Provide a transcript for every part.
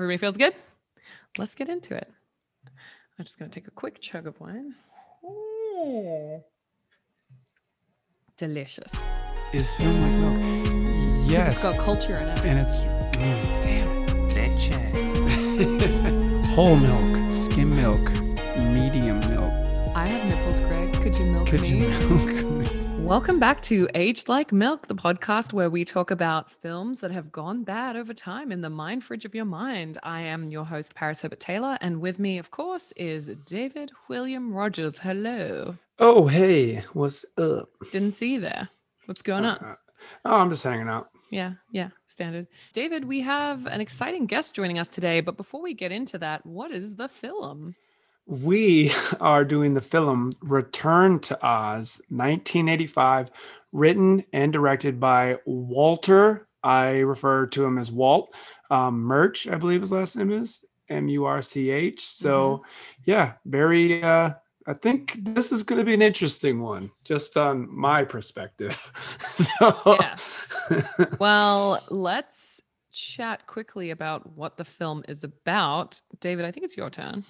Everybody feels good? Let's get into it. I'm just going to take a quick chug of wine. Oh. Delicious. Is film like milk? Yes. It's got culture in it. and it's mm, Damn. Leche. whole milk, skim milk, medium milk. I have nipples, Greg. Could you milk Could me? you milk me? Welcome back to Aged Like Milk, the podcast where we talk about films that have gone bad over time in the mind fridge of your mind. I am your host, Paris Herbert Taylor, and with me, of course, is David William Rogers. Hello. Oh, hey, what's up? Didn't see you there. What's going on? Uh, oh, I'm just hanging out. Yeah, yeah, standard. David, we have an exciting guest joining us today, but before we get into that, what is the film? We are doing the film Return to Oz, 1985, written and directed by Walter. I refer to him as Walt um, Murch, I believe his last name is M U R C H. So, yeah, very. Uh, I think this is going to be an interesting one, just on my perspective. so, Yes. Well, let's chat quickly about what the film is about. David, I think it's your turn.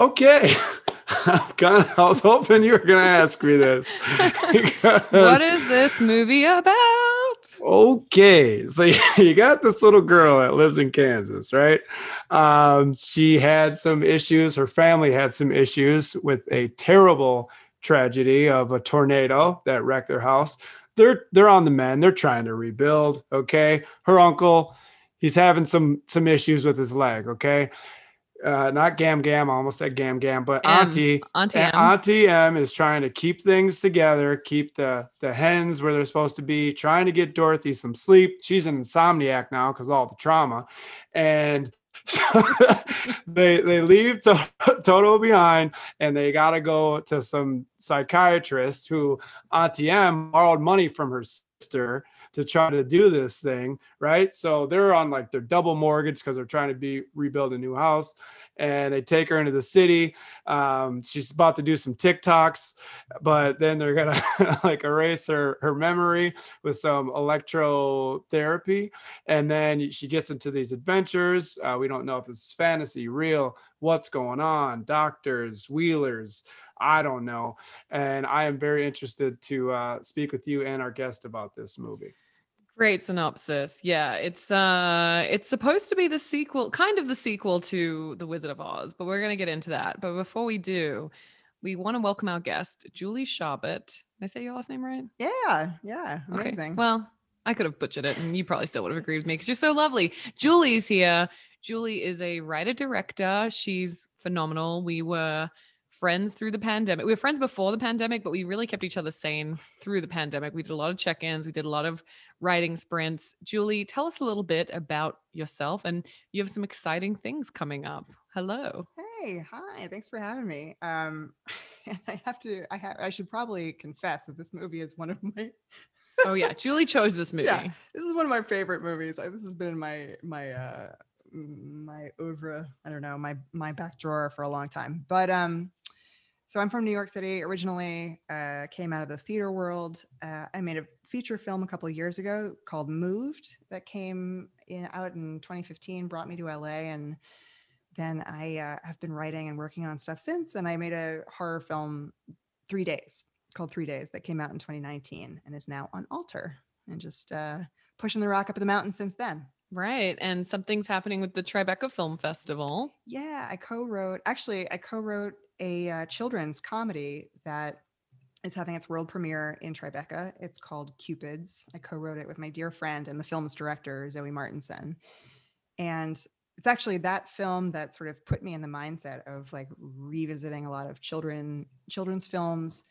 Okay. I was hoping you were going to ask me this. what is this movie about? Okay. So you got this little girl that lives in Kansas, right? Um, she had some issues. Her family had some issues with a terrible tragedy of a tornado that wrecked their house. They're they're on the mend. They're trying to rebuild. Okay. Her uncle, he's having some some issues with his leg. Okay. Uh, not Gam Gam, I almost said Gam Gam, but M. Auntie, Auntie M. Auntie M is trying to keep things together, keep the the hens where they're supposed to be, trying to get Dorothy some sleep. She's an insomniac now because all the trauma, and they they leave to, Toto behind, and they got to go to some psychiatrist who Auntie M borrowed money from her sister to try to do this thing, right? So they're on like their double mortgage because they're trying to be rebuild a new house and they take her into the city. Um, she's about to do some TikToks, but then they're gonna like erase her her memory with some electrotherapy, and then she gets into these adventures. Uh, we don't know if this is fantasy, real, what's going on, doctors, wheelers. I don't know, and I am very interested to uh, speak with you and our guest about this movie. Great synopsis. Yeah, it's uh it's supposed to be the sequel, kind of the sequel to The Wizard of Oz, but we're going to get into that. But before we do, we want to welcome our guest, Julie Sharbert. Did I say your last name right? Yeah, yeah, Okay. amazing. Well, I could have butchered it and you probably still would have agreed with me because you're so lovely. Julie's here. Julie is a writer director. She's phenomenal. We were friends through the pandemic. We were friends before the pandemic, but we really kept each other sane through the pandemic. We did a lot of check ins, we did a lot of writing sprints. Julie, tell us a little bit about yourself and you have some exciting things coming up. Hello. hey, hi, thanks for having me. Um, and I have to, I have, I should probably confess that this movie is one of my, Oh, yeah. Julie chose this movie. Yeah. this is one of my favorite movies. I, this has been in my my uh my oeuvre. I don't know my my back drawer for a long time. But um, so I'm from New York City originally. Uh, came out of the theater world. Uh, I made a feature film a couple of years ago called Moved that came in out in 2015. Brought me to LA and then I uh, have been writing and working on stuff since. And I made a horror film, Three Days, called Three Days, that came out in 2019 and is now on Alter and just uh, pushing the rock up the mountain since then. Right. And something's happening with the Tribeca Film Festival. Yeah, I co-wrote. Actually, I co-wrote a uh, children's comedy that is having its world premiere in Tribeca. It's called Cupids. I co-wrote it with my dear friend and the film's director Zoe Martinson, and it's actually that film that sort of put me in the mindset of like revisiting a lot of children children's films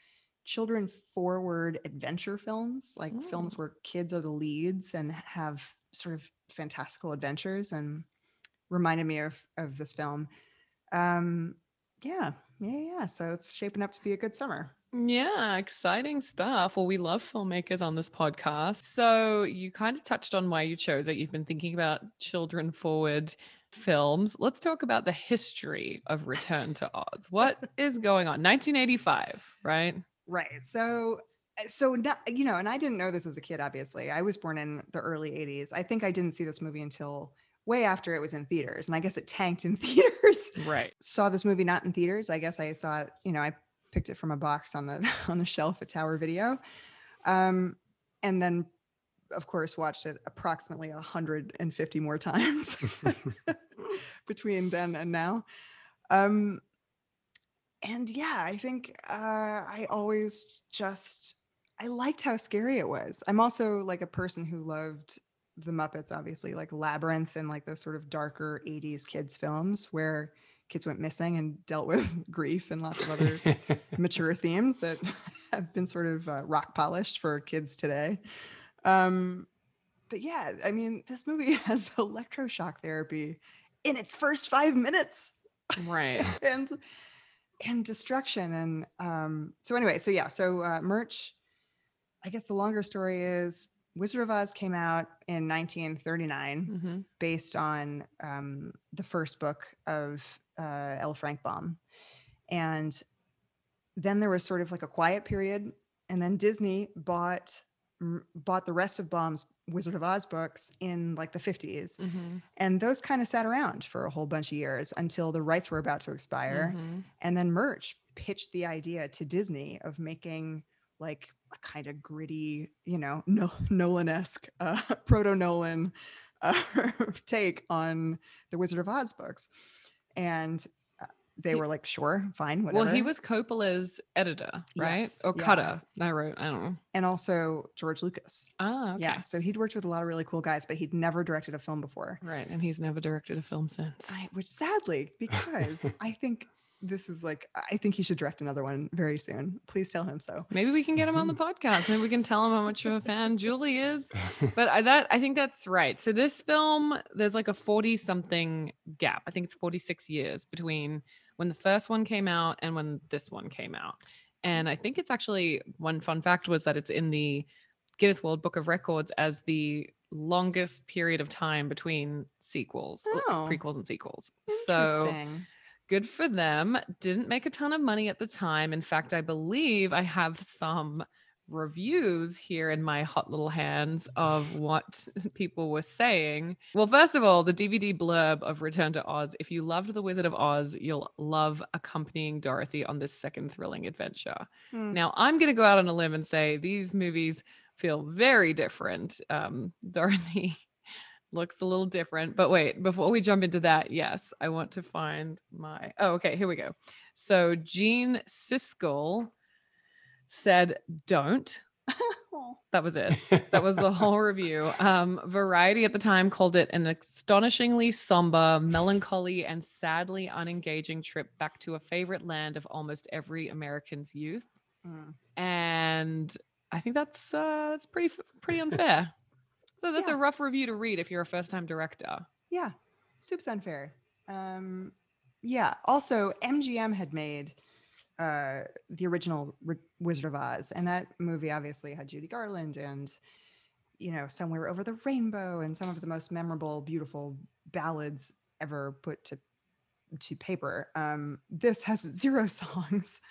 children forward adventure films like Mm. films where kids are the leads and have sort of fantastical adventures and reminded me of of this film um yeah yeah yeah so it's shaping up to be a good summer Yeah, exciting stuff. Well, we love filmmakers on this podcast. So, you kind of touched on why you chose it. You've been thinking about children forward films. Let's talk about the history of Return to Oz. What is going on? 1985, right? right so uh, so you know and i didn't know this as a kid obviously i was born in the early 80s i think i didn't see this movie until way after it was in theaters, and I guess it tanked in theaters. Right. Saw this movie not in theaters. I guess I saw it. You know, I picked it from a box on the on the shelf at Tower Video, um, and then of course watched it approximately 150 more times between then and now. Um, and yeah, I think uh, I always just I liked how scary it was. I'm also like a person who loved the Muppets, obviously, like Labyrinth and like those sort of darker 80s kids films where kids went missing and dealt with grief and lots of other mature themes that have been sort of uh, rock polished for kids today. Um, but yeah, I mean, this movie has electroshock therapy in its first five minutes Right. and and destruction and um so anyway so yeah so uh Murch i guess the longer story is wizard of oz came out in 1939 hmm based on um the first book of uh l frank baum and then there was sort of like a quiet period and then disney bought bought the rest of baum's wizard of oz books in like the 50s hmm and those kind of sat around for a whole bunch of years until the rights were about to expire. Mhm. and then Murch pitched the idea to Disney of making like kind of gritty, you know, no, Nolan-esque, uh, proto Nolan uh, take on the Wizard of Oz books, and uh, they He- were like, "Sure, fine, whatever." Well, he was Coppola's editor, right? Yes, Or yeah. cutter. I wrote. I don't know. and also George Lucas. Ah, okay. Yeah, so he'd worked with a lot of really cool guys, but he'd never directed a film before. Right. And he's never directed a film since. I, which sadly, because I think this is like, I think he should direct another one very soon. Please tell him so. Maybe we can get him on the mm-hmm. podcast. Maybe we can tell him how much of a fan Julie is. But I, that I think that's right. So this film, there's like a 40 something gap. I think it's 46 years between when the first one came out and when this one came out. And I think it's actually one fun fact was that it's in the Guinness World Book of Records as the longest period of time between sequels, Oh. prequels and sequels. So Interesting. Good for them. Didn't make a ton of money at the time. In fact, I believe I have some reviews here in my hot little hands of what people were saying. Well, first of all, the DVD blurb of Return to Oz. If you loved The Wizard of Oz, you'll love accompanying Dorothy on this second thrilling adventure. Hmm. Now, I'm going to go out on a limb and say these movies feel very different. Um, Dorothy looks a little different, but wait, before we jump into that, yes, I want to find my. Oh, okay, here we go. So, Gene Siskel said, Don't. That was it. That was the whole review. Um, Variety at the time called it an astonishingly somber, melancholy, and sadly unengaging trip back to a favorite land of almost every American's youth. Mm. And I think that's uh, that's pretty pretty unfair. So that's Yeah. a rough review to read if you're a first time director. Yeah, soup's unfair. Um, yeah. Also, MGM had made uh, the original Ri- Wizard of Oz, and that movie obviously had Judy Garland and you know Somewhere Over the Rainbow and some of the most memorable, beautiful ballads ever put to to paper. Um, this has zero songs.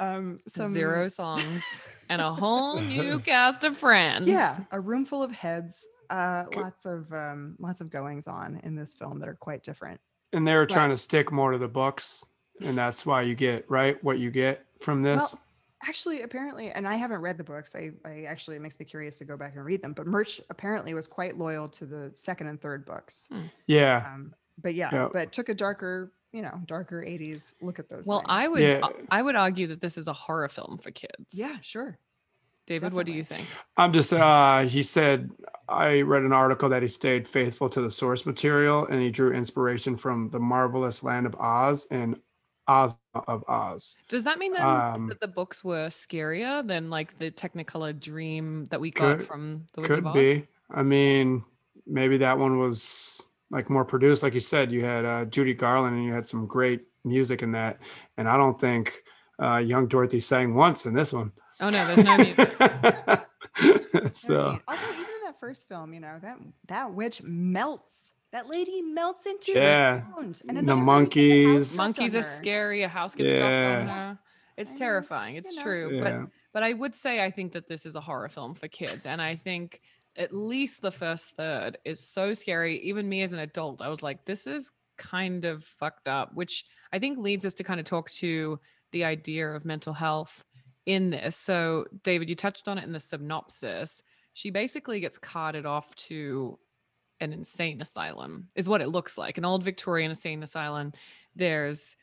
Um, some Zero songs and a whole new cast of friends. Yeah, a room full of heads. Uh, Good. lots of um, lots of goings on in this film that are quite different. and they were trying to stick more to the books, and that's why you get right what you get from this. Well, actually, apparently, and I haven't read the books. I, I actually it makes me curious to go back and read them. But Murch apparently was quite loyal to the second and third books. yeah, Um, but yeah, Yeah. but took a darker, you know, darker '80s look at those. Well, things. I would Yeah. I would argue that this is a horror film for kids. yeah, sure. David, what do you think? I'm just. uh He said I read an article that he stayed faithful to the source material, and he drew inspiration from the marvelous land of Oz and Ozma of Oz. Does that mean then Um, that the books were scarier than like the Technicolor dream that we got Could- from the Wizard Could of Oz? be. I mean, maybe that one was like more produced. Like you said, you had uh, Judy Garland and you had some great music in that. And I don't think uh, young Dorothy sang once in this one. Oh no, there's no music. So neat. Although even in that first film, you know that that witch melts. That lady melts into Yeah. the ground. The then she- monkeys. Monkeys are scary. A house gets dropped on Yeah. her. It's I know, terrifying. It's you know. true. yeah. But but I would say I think that this is a horror film for kids, and I think at least the first third is so scary. Even me as an adult, I was like, this is kind of fucked up, which I think leads us to kind of talk to the idea of mental health in this. So, David, you touched on it in the synopsis. She basically gets carted off to an insane asylum, is what it looks like an old Victorian insane asylum. There's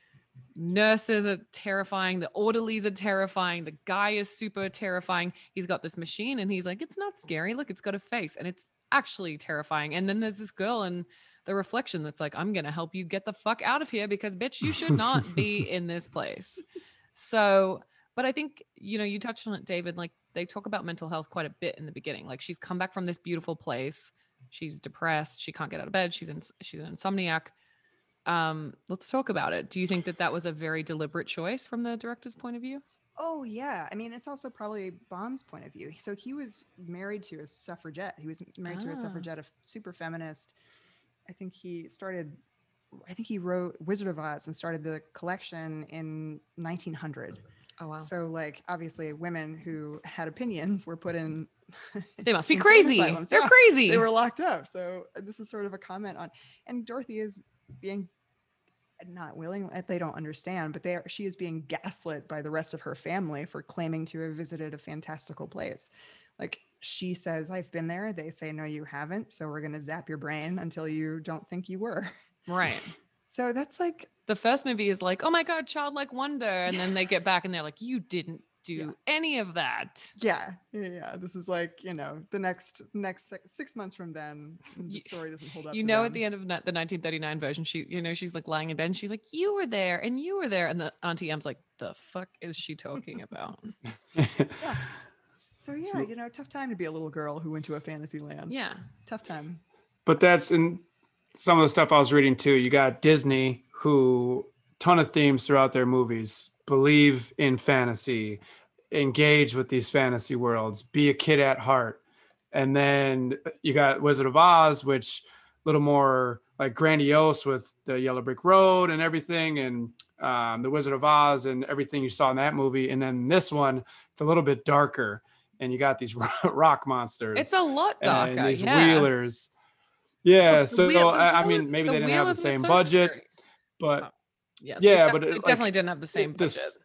nurses are terrifying the orderlies are terrifying the guy is super terrifying. He's got this machine and he's like it's not scary look it's got a face and it's actually terrifying. And then there's this girl and the reflection that's like i'm gonna help you get the fuck out of here because bitch you should not be in this place. So but i think you know you touched on it david like they talk about mental health quite a bit in the beginning. Like she's come back from this beautiful place. She's depressed she can't get out of bed she's in she's an insomniac um, let's talk about it. Do you think that that was a very deliberate choice from the director's point of view? Oh yeah, I mean it's also probably Baum's point of view. So he was married to a suffragette. He was married to a Ah. suffragette, a super feminist. I think he started. I think he wrote Wizard of Oz and started the collection in 1900. Oh wow. So like obviously women who had opinions were put in. They must be crazy. asylums. They're Yeah, crazy. They were locked up. So this is sort of a comment on, and Dorothy is being not willing uh, they don't understand but they are she is being gaslit by the rest of her family for claiming to have visited a fantastical place. Like she says i've been there. They say no you haven't so we're going to zap your brain until you don't think you were. Right. so that's like The first movie is like, oh my god, childlike wonder, and then they get back and they're like, you didn't do Yeah. any of that. yeah yeah, yeah this is like you know the next next six, six months from then the story doesn't hold up You know, them. at the end of the 1939 version, she, you know, she's like lying in bed and she's like, you were there and you were there, and the auntie M's like, the fuck is she talking about? yeah. so yeah So- you know tough time to be a little girl who went to a fantasy land yeah. tough time but that's in some of the stuff I was reading too. You got Disney, who ton of themes throughout their movies believe in fantasy, engage with these fantasy worlds, be a kid at heart, and then you got Wizard of Oz, which a little more like grandiose with the Yellow Brick Road and everything, and um, the Wizard of Oz and everything you saw in that movie, and then this one it's a little bit darker, and you got these rock monsters It's a lot and darker. these yeah. wheelers. Yeah, The so wheel- I, I mean, maybe the they didn't have the same so budget, scary. but Yeah, Yeah, but it, like, definitely didn't have the same budget. this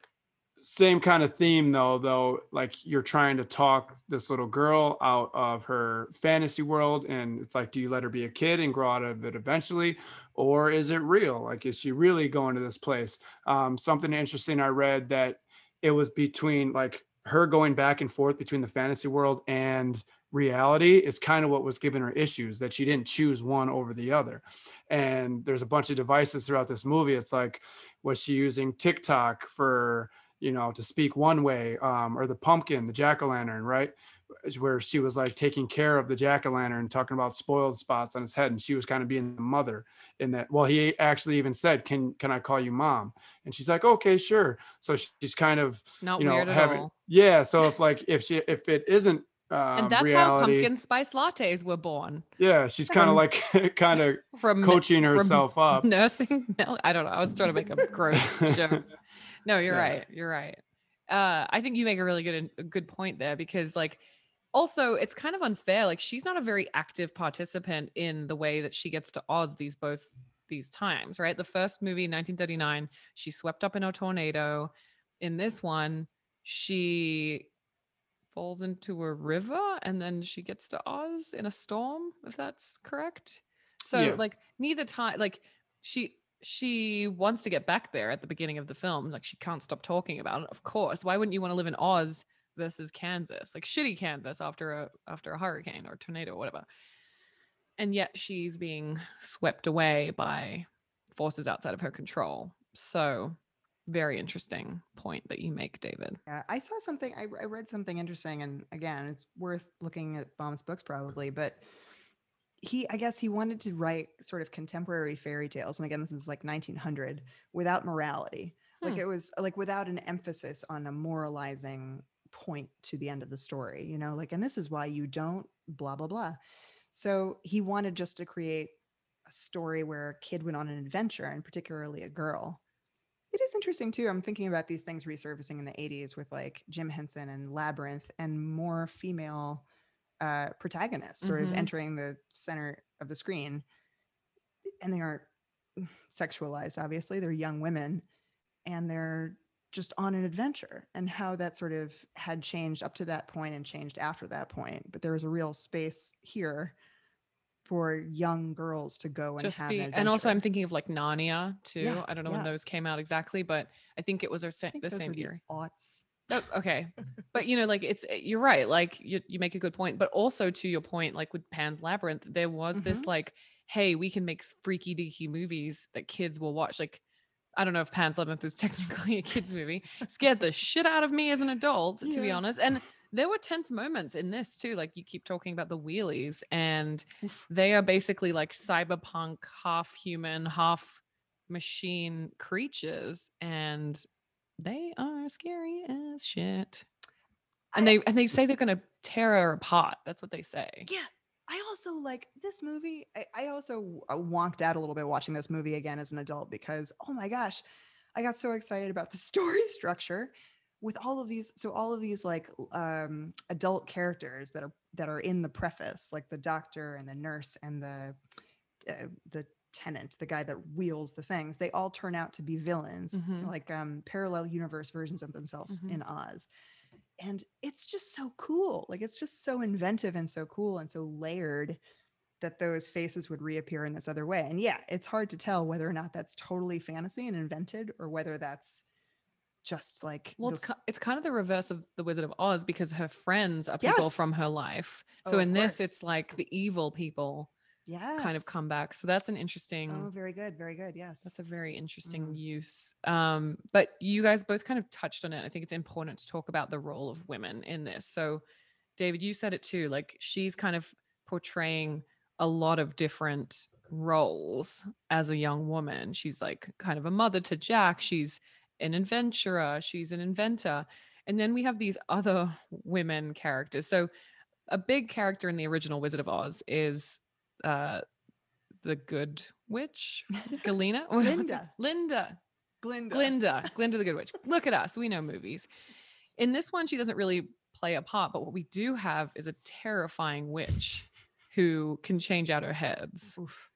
same kind of theme though. Though, like you're trying to talk this little girl out of her fantasy world, and it's like, do you let her be a kid and grow out of it eventually, or is it real? Like, is she really going to this place? Um, something interesting I read that it was between like her going back and forth between the fantasy world and reality is kind of what was giving her issues that she didn't choose one over the other. And there's a bunch of devices throughout this movie it's like was she using tiktok for you know to speak one way um, or the pumpkin the jack-o'-lantern right? Where she was like taking care of the jack-o'-lantern talking about spoiled spots on his head and she was kind of being the mother in that. Well he actually even said can can i call you mom? And she's like okay sure. So she's kind of Not you know having all. yeah so if like if she if it isn't um, and that's reality, how pumpkin spice lattes were born yeah she's kind of like kind of from coaching herself up nursing milk. I don't know. I was trying to make a gross joke. No, you're Yeah. right. You're right. Uh, I think you make a really good a good point there because like also it's kind of unfair. Like she's not a very active participant in the way that she gets to Oz these both these times, right? The first movie, 1939, she swept up in a tornado. In this one, she falls into a river and then she gets to Oz in a storm, if that's correct. So Yeah. like neither time like she she wants to get back there at the beginning of the film. Like she can't stop talking about it. Of course. Why wouldn't you want to live in Oz versus Kansas? Like shitty Kansas after a after a hurricane or tornado or whatever. And yet she's being swept away by forces outside of her control. So very interesting point that you make, David. Yeah, I saw something. I, I read something interesting, and again, it's worth looking at Baum's books probably. But he, I guess, he wanted to write sort of contemporary fairy tales, and again, this is like 1900 without morality. Like Hmm. it was like without an emphasis on a moralizing point to the end of the story. You know, like, and this is why you don't blah blah blah. So he wanted just to create a story where a kid went on an adventure, and particularly a girl. It is interesting too. I'm thinking about these things resurfacing in the 80s with like Jim Henson and Labyrinth and more female uh, protagonists sort of Mhm. entering the center of the screen and they aren't sexualized obviously they're young women and they're just on an adventure and how that sort of had changed up to that point and changed after that point but there was a real space here for young girls to go and just have be an and also i'm thinking of like narnia too Yeah, i don't know yeah. when those came out exactly but i think it was our sa- the same were the year aughts Oh, okay. But you know, like it's eh, you're right. Like you you make a good point. But also to your point, like with Pan's Labyrinth, there was Mm-hmm. this like, hey, we can make freaky deaky movies that kids will watch. Like, I don't know if Pan's Labyrinth is technically a kids movie. Scared the shit out of me as an adult, to be honest. And there were tense moments in this too. Like you keep talking about the wheelies, and they are basically like cyberpunk, half human, half machine creatures, and they are scary as shit. And I- they and they say they're gonna tear her apart. That's what they say. Yeah. I also like this movie. I, I also uh, wonked out a little bit watching this movie again as an adult because, oh my gosh, I got so excited about the story structure with all of these. So all of these like um, adult characters that are that are in the preface, like the doctor and the nurse and the uh, the tenant, the guy that wheels the things. They all turn out to be villains, Mhm. like um, parallel universe versions of themselves Mhm. in Oz and it's just so cool like it's just so inventive and so cool and so layered that those faces would reappear in this other way and yeah it's hard to tell whether or not that's totally fantasy and invented or whether that's just like Well, it's this- it's kind of the reverse of the Wizard of Oz because her friends are people Yes. from her life. Oh, So of in this, course. it's like the evil people yeah, kind of come back. So that's an interesting. oh very good very good yes That's a very interesting Mhm. use. Um, but you guys both kind of touched on it. I think it's important to talk about the role of women in this. So, David, you said it too. Like she's kind of portraying a lot of different roles as a young woman. She's like kind of a mother to Jack. She's an adventurer. She's an inventor. And then we have these other women characters. So, a big character in the original Wizard of Oz is uh, the Good Witch, Galena, What- what's it- Glinda. Linda, glinda Glinda, Glinda the Good Witch. Look at us, we know movies. In this one, she doesn't really play a part, but what we do have is a terrifying witch who can change out her heads. Oof.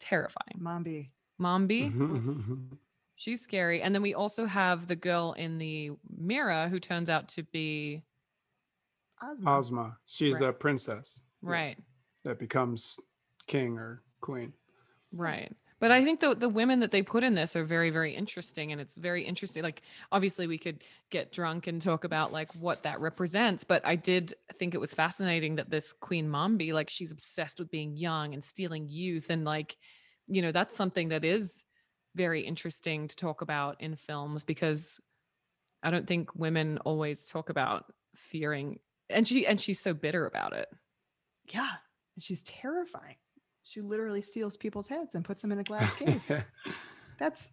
Terrifying. mombi Mombi, Mhm. She's scary. And then we also have the girl in the mirror who turns out to be ozma Ozma. She's Right. a princess yeah, right. that becomes king or queen. Right. But I think the the women that they put in this are very very interesting and it's very interesting like obviously we could get drunk and talk about like what that represents but I did think it was fascinating that this Queen Mombi like she's obsessed with being young and stealing youth and like you know that's something that is very interesting to talk about in films because I don't think women always talk about fearing and she and she's so bitter about it. yeah and she's terrifying she literally steals people's heads and puts them in a glass case that's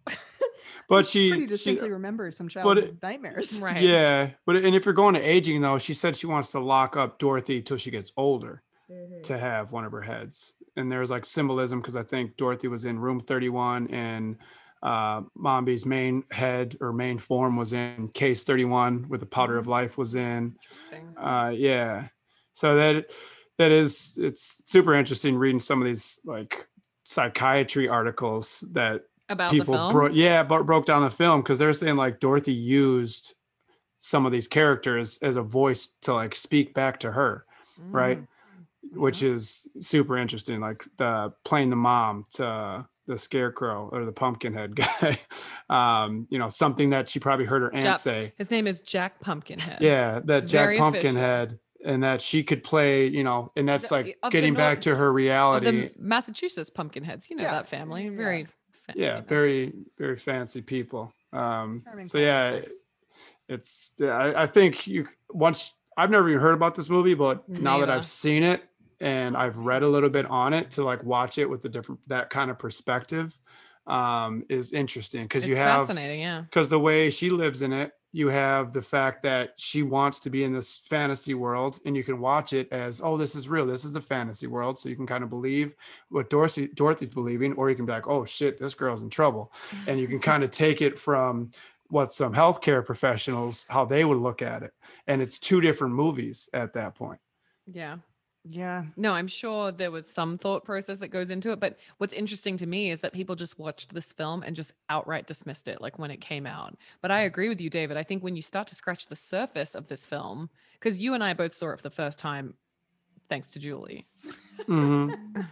but I she, pretty she distinctly remembers some childhood it- nightmares Right. yeah, but and if you're going to aging though, she said she wants to lock up Dorothy till she gets older Mm-hmm. to have one of her heads. And there's like symbolism because I think Dorothy was in room 31 and uh Mombi's main head or main form was in case 31 where the powder of life was in. Interesting. Uh yeah. So that that is it's super interesting reading some of these like psychiatry articles that About the people film. bro- yeah but broke down the film because they're saying like dorothy used some of these characters as a voice to like speak back to her right Mm. Which is super interesting like the playing the mom to the scarecrow or the pumpkinhead guy um you know something that she probably heard her aunt Jack- say His name is Jack Pumpkinhead. yeah that It's jack very official. pumpkinhead and that she could play you know and that's The- like of the getting back Nor- to her reality the Massachusetts Pumpkinheads. You know Yeah, that family. yeah. Very fa- yeah very very fancy people um Charming so five or yeah six. it's I, I think you once i've never even heard about this movie but now that i've seen it and i've read a little bit on it to like watch it with the different that kind of perspective um is interesting because you have fascinating, yeah. because the way she lives in it you have the fact that she wants to be in this fantasy world and you can watch it as oh this is real this is a fantasy world so you can kind of believe what dorothy dorothy's believing or you can be like oh shit this girl's in trouble and you can kind of take it from what some healthcare professionals how they would look at it and it's two different movies at that point Yeah. Yeah. No, I'm sure there was some thought process that goes into it. But what's interesting to me is that people just watched this film and just outright dismissed it, like when it came out. But I agree with you, David. I think when you start to scratch the surface of this film, because you and I both saw it for the first time, thanks to Julie. Mhm.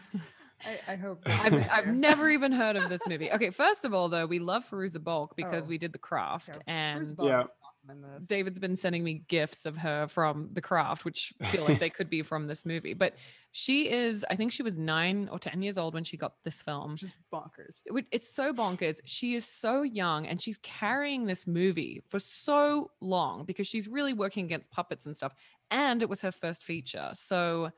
I, I hope. I've, I've never even heard of this movie. Okay, first of all, though, we love Fairuza Balk because Oh, we did the craft, Yeah, and Yeah. Is awesome in this. David's been sending me gifts of her from the craft, which feel like they could be from this movie. But she is, I think she was nine or 10 years old when she got this film. just bonkers. It It's so bonkers. She is so young and she's carrying this movie for so long because she's really working against puppets and stuff. And it was her first feature. So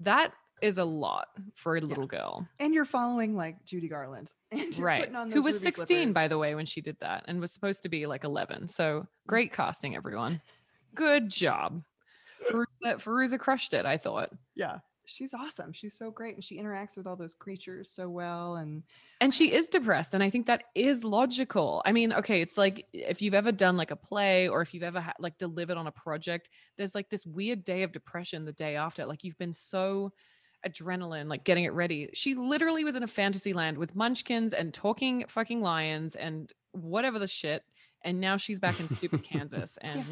that is a lot for a little girl. And you're following like Judy Garland. And Right. on Who was movie 16, by the way, when she did that and was supposed to be like 11. So great casting, everyone. Good job. Fairuza, uh, Fairuza crushed it, I thought. Yeah. She's awesome. She's so great. And she interacts with all those creatures so well. And And she is depressed. And I think that is logical. I mean, okay, it's like if you've ever done like a play or if you've ever ha- like delivered on a project, there's like this weird day of depression the day after. Like you've been so adrenaline, like getting it ready. She literally was in a fantasy land with munchkins and talking fucking lions and whatever the shit. And now she's back in stupid Kansas and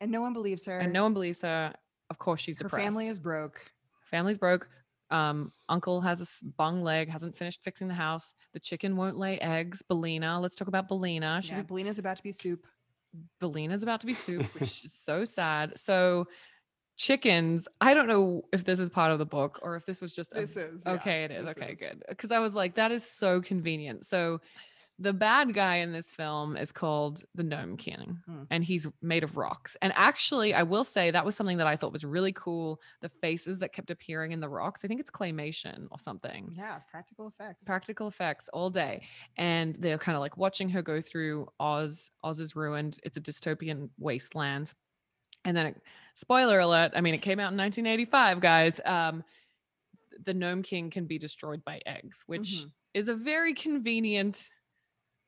and no one believes her. and no one believes her. Of course, she's her depressed. family is broke. family's broke. Um, uncle has a bung leg, hasn't finished fixing the house. The chicken won't lay eggs. Billina, let's talk about Billina. She's Yeah, Billina's about to be soup. Billina's about to be soup, which is so sad. So chickens, I don't know if this is part of the book or if this was just a This is yeah, Okay, it is. Okay, is. good. Because I was like, that is so convenient. So the bad guy in this film is called the Gnome King, Hmm. and he's made of rocks. And actually, I will say that was something that I thought was really cool. The faces that kept appearing in the rocks. I think it's claymation or something. Yeah, practical effects. Practical effects all day. And they're kind of like watching her go through Oz. Oz is ruined. It's a dystopian wasteland. And then, it, spoiler alert, I mean, it came out in 1985, guys. Um, the Gnome King can be destroyed by eggs, which Mhm. is a very convenient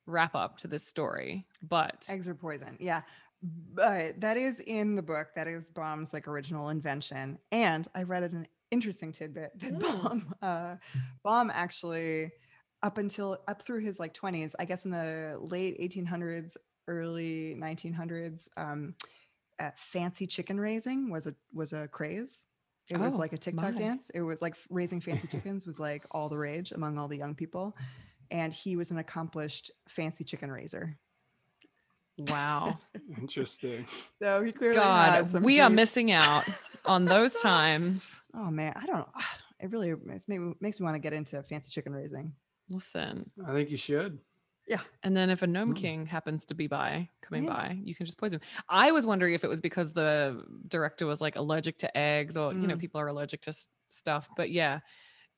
wrap up to this story. But Eggs are poison. Yeah. But that is in the book. That is Baum's like original invention. And I read an interesting tidbit that Mm. Baum, uh, Baum actually, up until up through his like 20s, I guess in the late 1800s, early 1900s, um, uh, fancy chicken raising was a was a craze. It was Oh, like a TikTok my. dance. It was like raising fancy chickens was like all the rage among all the young people. And he was an accomplished fancy chicken raiser. wow. Interesting. So he clearly God, had some we are missing out on those times. Oh man, I don't. know. It really makes me makes me want to get into fancy chicken raising. Listen. I think you should. And then if a gnome Mm. king happens to be by coming Yeah. by, you can just poison. him. I was wondering if it was because the director was like allergic to eggs or you know Mm. people are allergic to s- stuff. But yeah,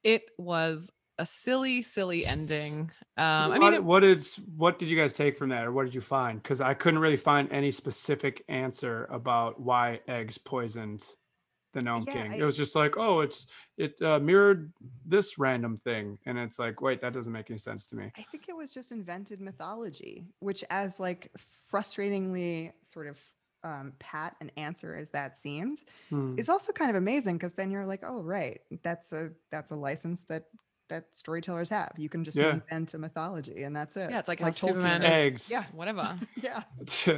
it was a silly, silly ending. So Um, I what, mean, it, what is what did you guys take from that, or what did you find? Because I couldn't really find any specific answer about why eggs poisoned the Gnome Yeah, King. I- it was just like, oh, it's it uh, mirrored this random thing, and it's like, wait, that doesn't make any sense to me. I think it was just invented mythology, which, as like frustratingly sort of um, pat an answer as that seems, Hmm. is also kind of amazing because then you're like, oh right, that's a that's a license that that storytellers have. You can just Yeah. invent a mythology and that's it. yeah, it's like, how Superman is. is Eggs. Yeah. whatever. Yeah.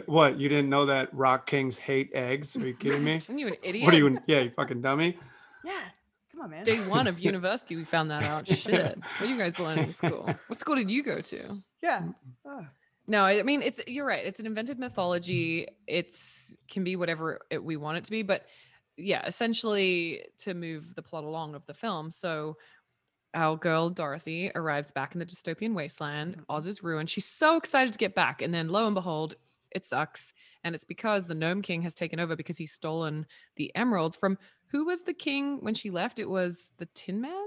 what you didn't know that rock kings hate eggs? Are you kidding me? Are you an idiot? what are you? Yeah, you fucking dummy. Yeah. Come on, man. Day one of university, we found that out. Shit. What are you guys learning in school? What school did you go to? Yeah. Oh, No, I mean it's you're right. It's an invented mythology. It's can be whatever it, we want it to be, but yeah, essentially to move the plot along of the film. So our girl Dorothy arrives back in the dystopian wasteland. Oz is ruined. She's so excited to get back, and then lo and behold, it sucks. And it's because the Gnome King has taken over because he's stolen the emeralds from who was the king when she left? It was the Tin Man,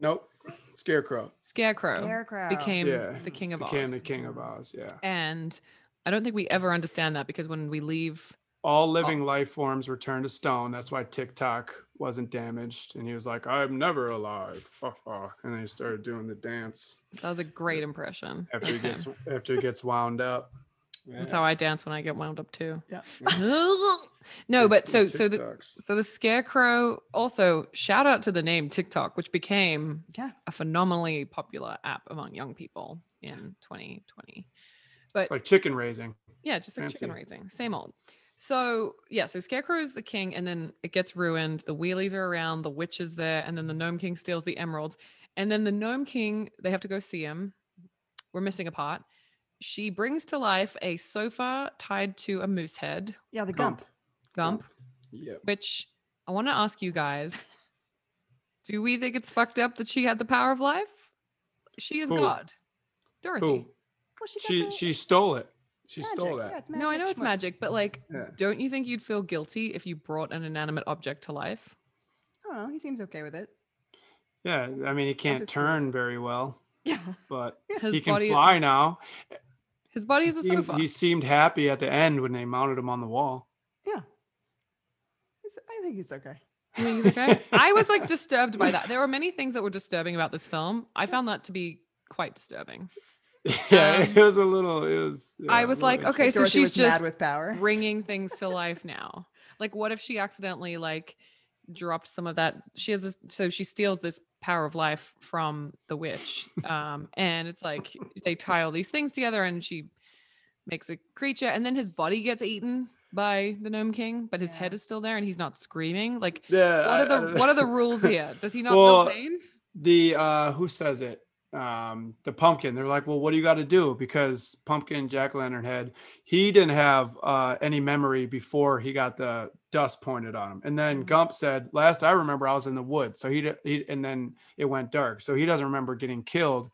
Nope. Scarecrow Scarecrow, Scarecrow. became Yeah, the king of became Oz. Became the king of Oz. Yeah. And I don't think we ever understand that because when we leave, all oh. living life forms return to stone. That's why TikTok wasn't damaged. And he was like, I'm never alive. Ha, ha. and then he started doing the dance that was a great impression. after he gets after he gets wound up. That's how I dance when I get wound up too. Yeah. no, but so so the so the scarecrow also shout out to the name TikTok, which became Yeah. a phenomenally popular app among young people in 2020. But It's like chicken raising. yeah, just like chicken raising, same old. So yeah, so Scarecrow is the king, and then it gets ruined. The wheelies are around, the witch is there, and then the Gnome King steals the emeralds. And then the Gnome King, they have to go see him. We're missing a part. She brings to life a sofa tied to a moose head, Yeah, the gump. Gump, Yeah. which I want to ask you guys. Do we think it's fucked up that she had the power of life? She is Who? God. Dorothy. Who? Well, she, She she stole it. She magic. stole Yeah, that. it's No, I know it's schmutz. magic, but like, Yeah. don't you think you'd feel guilty if you brought an inanimate object to life? I don't know. He seems okay with it. Yeah. I mean, he can't is cool. turn very well, Yeah. but His he can body, fly now. his body is a He, sofa. he seemed happy at the end when they mounted him on the wall. Yeah. He's, I think he's okay. You think he's okay? I was like disturbed by that. There were many things that were disturbing about this film. I found that to be quite disturbing. yeah, Um, it was a little. It was. I was like, okay, so Dorothy she's was mad just with power. bringing things to life now. Like, what if she accidentally like dropped some of that? She has this, so she steals this power of life from the witch, um, and it's like they tie all these things together, and she makes a creature, and then his body gets eaten by the gnome king, but his head is still there, and he's not screaming. Like, Yeah. what I- are the I- what are the rules here? Does he not Well, feel pain? the uh who says it um the pumpkin. They're like well what do you got to do? Because pumpkin jack-o'-lantern head he didn't have uh any memory before he got the dust pointed on him. And then Mhm. gump said last i remember i was in the woods. So he, he and then it went dark. So he doesn't remember getting killed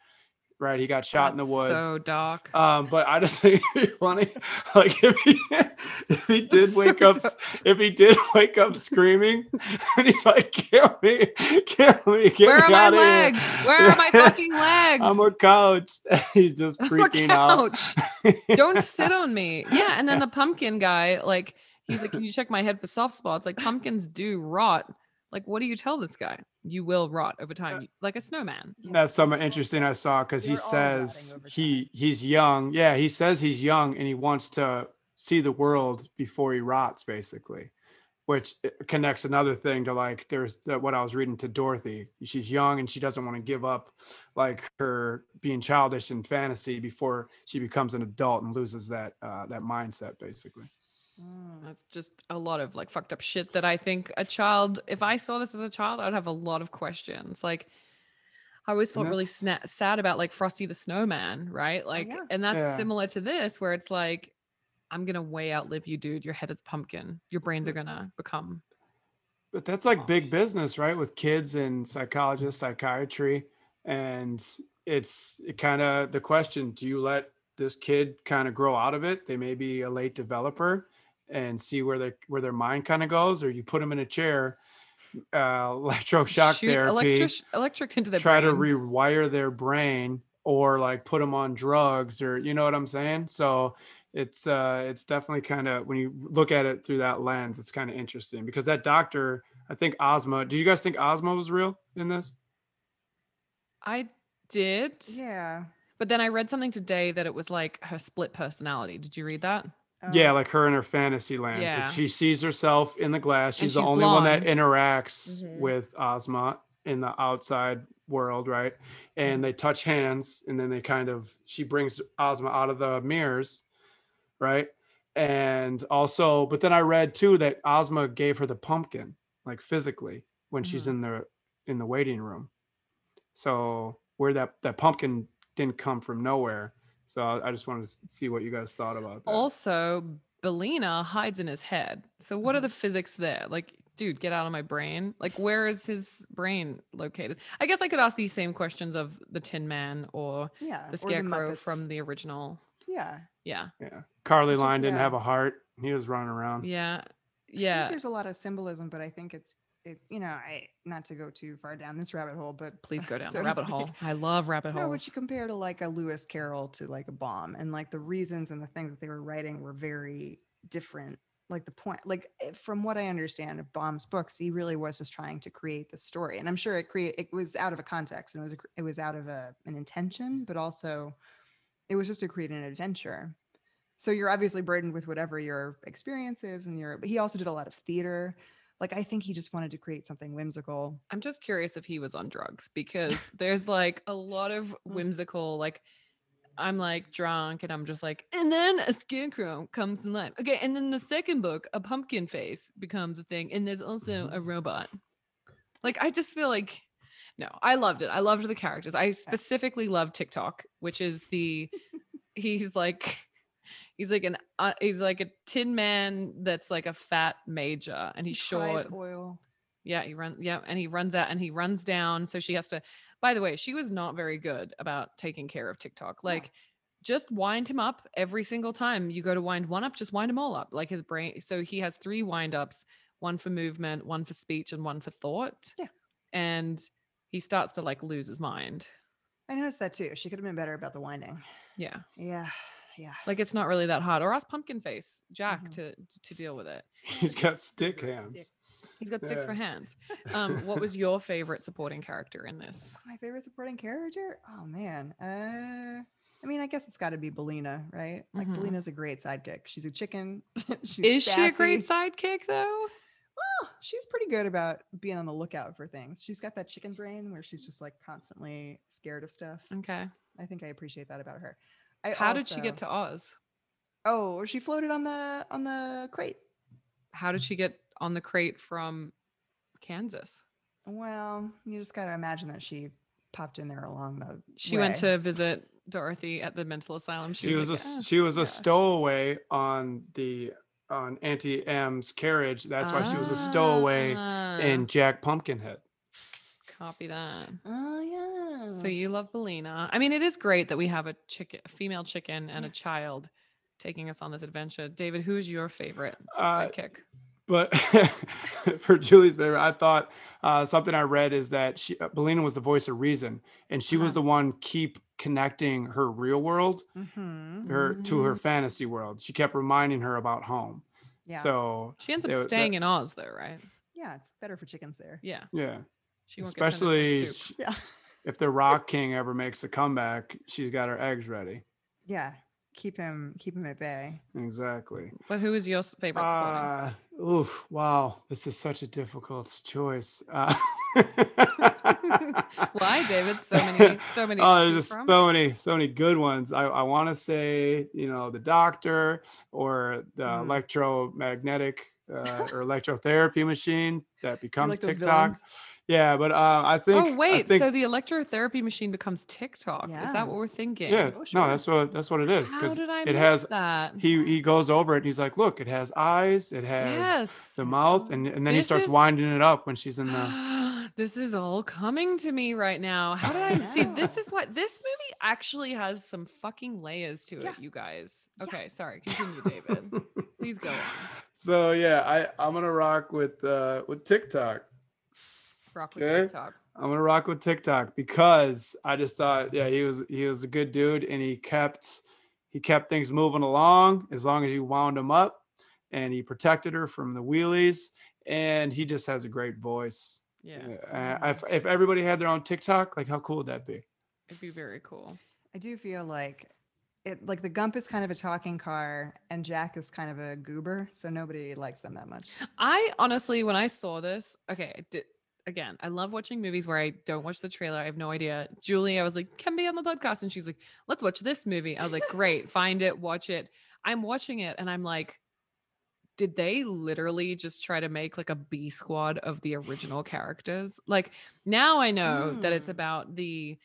right? He got shot in the woods So dark. um, but I just think it'd be funny, like if he if he did so wake up, s- if he did wake up screaming, and he's like, "Kill me, kill me, get Where me are my outta here." legs? Where are my fucking legs? I'm a couch. he's just I'm a freaking out. couch. Don't sit on me. Yeah. And then the pumpkin guy, like, he's like, Can you check my head for soft spots? Like, pumpkins do rot. Like, what do you tell this guy? You will rot over time, you- like a snowman. That's something interesting I saw because he We're all rotting says he he's young. Yeah, he says he's young and he wants to see the world before he rots, basically. Which uh, connects another thing to like there's that what I was reading to Dorothy. She's young and she doesn't want to give up like her being childish in fantasy before she becomes an adult and loses that uh, that mindset, basically. Mm. That's just a lot of like fucked up shit that I think a child, if I saw this as a child, I'd have a lot of questions. Like, I always felt really sna- sad about like Frosty the Snowman, right? Like, yeah. and that's Yeah. similar to this, where it's like, I'm gonna way outlive you, dude. Your head is pumpkin. Your brains are gonna become. But that's like big business, right? With kids and psychologists, psychiatry. And it's it kind of the question do you let this kid kind of grow out of it? They may be a late developer and see where they where their mind kind of goes, or you put them in a chair, uh, electroshock shoot therapy, electric electric into their try to rewire their brain, or like put them on drugs, or you know what I'm saying? So it's uh it's definitely kind of when you look at it through that lens it's kind of interesting because that doctor i think ozma do you guys think ozma was real in this I did, Yeah. but then I read something today that it was like her split personality. Did you read that? yeah Um, like her in her fantasy land Yeah. she sees herself in the glass And she's the she's only one that blonde. interacts Mhm. with ozma in the outside world right and they touch hands and then they kind of she brings ozma out of the mirrors right and also but then i read too that ozma gave her the pumpkin like physically when she's Mhm. in the in the waiting room so where that that pumpkin didn't come from nowhere so i, I just wanted to see what you guys thought about that Also, Billina hides in his head. So what Mm-hmm. are the physics there? Like, dude, get out of my brain. Like, where is his brain located? I guess I could ask these same questions of the Tin Man or yeah. the Scarecrow Muppets. from the original. Yeah. Yeah. yeah carly It's just- line didn't yeah. have a heart he was running around Yeah. I think Yeah. there's a lot of symbolism, but I think it's it. You know, I not to go too far down this rabbit hole, but Please go down so the to rabbit speak. hole. I love rabbit No, but holes. you compare to like a Lewis Carroll to like a Baum, and like the reasons and the things that they were writing were very different. Like the point, like eh, from what I understand of Baum's books, he really was just trying to create the story, and I'm sure it create it was out of a context and it was a, cr- it was out of a an intention, but also it was just to create an adventure. so you're obviously burdened with whatever your experience is and your but he also did a lot of theater like i think he just wanted to create something whimsical I'm just curious if he was on drugs because there's like a lot of Mm. whimsical, like I'm like drunk and I'm just like, and then a scarecrow comes in life. Okay, and then the second book, a pumpkin face becomes a thing, and there's also a robot. Like I just feel like no, I loved it. I loved the characters. I specifically love Tik-Tok, which is the he's like he's like an uh, he's like a tin man that's like a fat major and he's He short. oil Yeah, he runs. Yeah, and he runs out and he runs down. So she has to. By the way, she was not very good about taking care of Tik-Tok. Like, just wind him up every single time you go to wind one up. Just wind him all up. Like his brain. So he has three wind ups: one for movement, one for speech, and one for thought. Yeah. And he starts to like lose his mind. i noticed that too she could have been better about the winding Yeah, yeah yeah like it's not really that hard. Or ask Pumpkin Face Jack Mhm. to to deal with it. He's got stick hands. Sticks. He's got sticks for hands. Um, what was your favorite supporting character in this? my favorite supporting character oh man uh I mean, I guess it's got to be Billina, right? Like Mhm. Billina's a great sidekick. She's a chicken. she's Is she a great sidekick though? Well, she's pretty good about being on the lookout for things. She's got that chicken brain where she's just like constantly scared of stuff. Okay. I think I appreciate that about her. I How did she get to Oz? Oh, she floated on the on the crate. How did she get on the crate from Kansas? Well, you just got to imagine that she popped in there along the. She went to visit Dorothy at the mental asylum. She, She was a like, s- "Ah, she was a stowaway on the on Auntie Em's carriage. That's why she was a stowaway Ah, in Jack Pumpkinhead. Copy that. Oh yeah. So you love Billina. I mean, it is great that we have a chicken, a female chicken, and a child taking us on this adventure. David, who's your favorite Uh, sidekick? But for Julie's favorite, I thought uh, something I read is that she, uh, Billina was the voice of reason, and she was Uh-huh. the one keep connecting her real world Mm-hmm. her to her fantasy world. She kept reminding her about home. Yeah. So She ends up they were- staying in Oz, though, right? yeah, it's better for chickens there. Yeah. yeah, She won't get turned into especially soup. sh- Yeah. if the Rock King ever makes a comeback, she's got her eggs ready. Yeah. Keep him keep him at bay. Exactly. But who is your favorite supporting? Uh, oof, wow, this is such a difficult choice. Uh, Why, David? So many, so many. Oh, there's just from? so many, so many good ones. I, I want to say, you know, the doctor or the Mm. electromagnetic uh, or electrotherapy machine that becomes like those Tik-Tok. Villains? Yeah, but uh, I think. oh wait, think- so the electrotherapy machine becomes Tik-Tok. Is that what we're thinking? yeah, Oh, no, that's what that's what it is. How 'cause did I it miss has that? he he goes over it and he's like, look, it has eyes, it has yes. the mouth, and and then he starts is- winding it up when she's in the. this is all coming to me right now. How did I see? This is what this movie actually has some fucking layers to it, Yeah. you guys. Yeah. Okay, sorry. Continue, David. Please go on. So yeah, I I'm gonna rock with uh with Tik-Tok. Rock with Okay. Tik-Tok. I'm gonna rock with Tik-Tok because I just thought, yeah, he was he was a good dude, and he kept he kept things moving along as long as you wound him up, and he protected her from the wheelies, and he just has a great voice. Yeah, Uh, if if everybody had their own Tik-Tok, like how cool would that be? it'd be very cool. I do feel like it like the Gump is kind of a talking car and Jack is kind of a goober, so nobody likes them that much. I honestly, when I saw this, okay, did, again, I love watching movies where I don't watch the trailer. I have no idea. Julie, I was like, can be on the podcast. And she's like, let's watch this movie. I was like, great, find it, watch it. I'm watching it and I'm like, did they literally just try to make like a B squad of the original characters? Like now I know that it's Mm. about the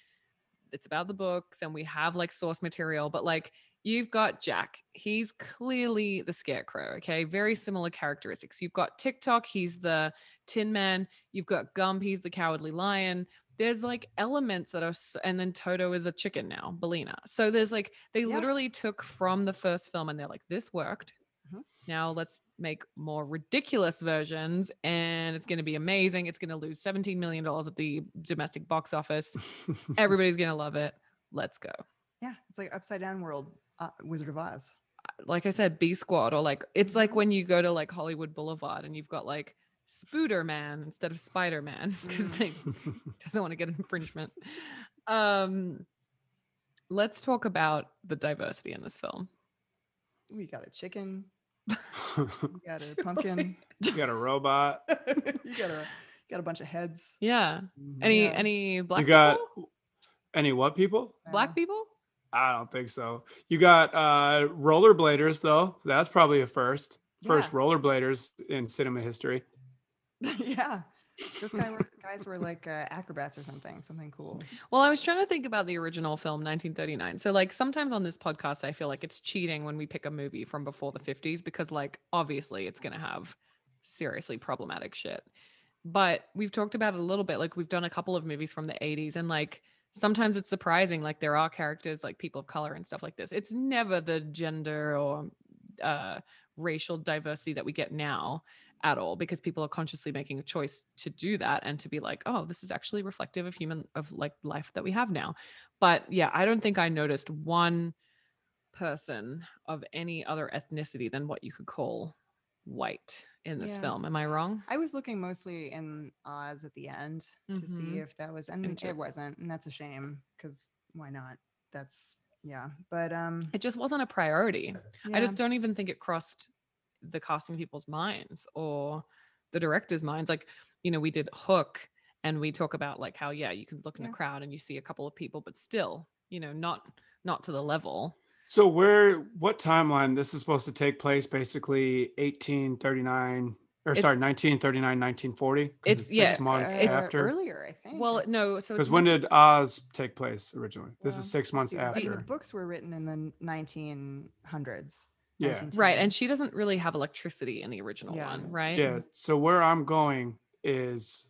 it's about the books and we have like source material, but like you've got Jack. He's clearly the scarecrow. Okay. Very similar characteristics. You've got Tik-Tok. He's the Tin Man. You've got Gump. He's the cowardly lion. There's like elements that are, and then Toto is a chicken now, Billina. So there's like, they Yeah. literally took from the first film and they're like, this worked. Mhm. Now let's make more ridiculous versions and it's going to be amazing. It's going to lose $17 million at the domestic box office. Everybody's going to love it. Let's go. Yeah, it's like upside down world uh, Wizard of Oz. like I said, B Squad, or like it's like when you go to like Hollywood Boulevard and you've got like Spooder Man instead of Spider Man because they doesn't want to get infringement. Um, let's talk about the diversity in this film. We got a chicken. You got a pumpkin. you got a robot. you got a you got a bunch of heads. Yeah. Any Yeah. any black you got people? any what people? Black Uh, people? I don't think so. You got uh rollerbladers though. That's probably a first. First Yeah. rollerbladers in cinema history. yeah. Those guy were, guys were like uh, acrobats or something. Something cool. Well, I was trying to think about the original film 1939. So like sometimes on this podcast I feel like it's cheating when we pick a movie from before the 50s because like obviously it's going to have seriously problematic shit. But we've talked about it a little bit like we've done a couple of movies from the 80s and like sometimes it's surprising like there are characters like people of color and stuff like this. It's never the gender or uh racial diversity that we get now at all because people are consciously making a choice to do that and to be like oh this is actually reflective of human of like life that we have now but yeah i don't think i noticed one person of any other ethnicity than what you could call white in this Yeah. film am i wrong I was looking mostly in Oz at the end to see Mhm. if that was, and it wasn't, and that's a shame because why not? That's yeah, but um, it just wasn't a priority i just don't even think it crossed the casting people's minds or the director's minds like you know we did hook and we talk about like how yeah you can look in Yeah. the crowd and you see a couple of people but still you know not not to the level So where what timeline this is supposed to take place basically 1839 or It's- sorry 1939 1940 'Cause It's- six yeah, uh, months it's- after. Earlier, I think. well no so because when did Oz take place originally? This Well, is six months see, after The books were written in the 1900s. yeah. right and she doesn't really have electricity in the original Yeah. one right? Yeah so where i'm going is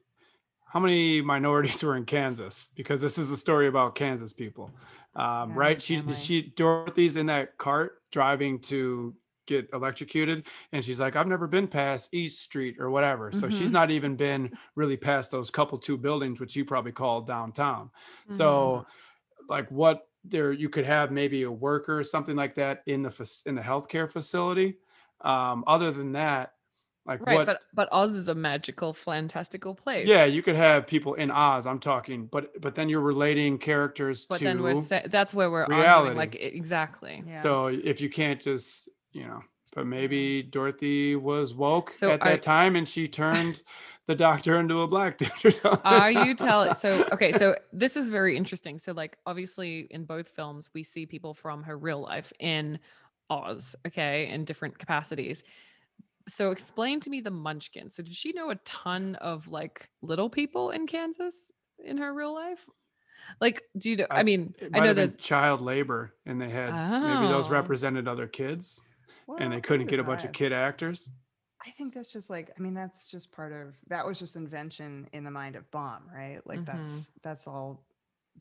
how many minorities were in kansas? Because this is a story about kansas people um, Yeah, right she family. she dorothy's in that cart driving to get electrocuted and she's like i've never been past east street or whatever so she's Mhm. not even been really past those couple two buildings which you probably call downtown Mm-hmm. so like what there you could have maybe a worker or something like that in the in the healthcare facility um other than that like right what but but oz is a magical fantastical place. Yeah you could have people in oz i'm talking but but then you're relating characters but to then we're sa- that's where we're arguing reality. like e- exactly. Yeah. so if you can't just you know but maybe dorothy was woke So at that time and she turned the doctor into a black dude or something. Are you telling so okay so this is very interesting. So like obviously in both films we see people from her real life in oz okay in different capacities so explain to me the munchkin so did she know a ton of like little people in kansas in her real life like do you know i, I- mean i know have been there's child labor and they had maybe those Oh. represented other kids Well, and they couldn't get a bunch of kid actors I think that's just like I mean that's just part of that was just invention in the mind of Baum, right? Like Mhm. that's that's all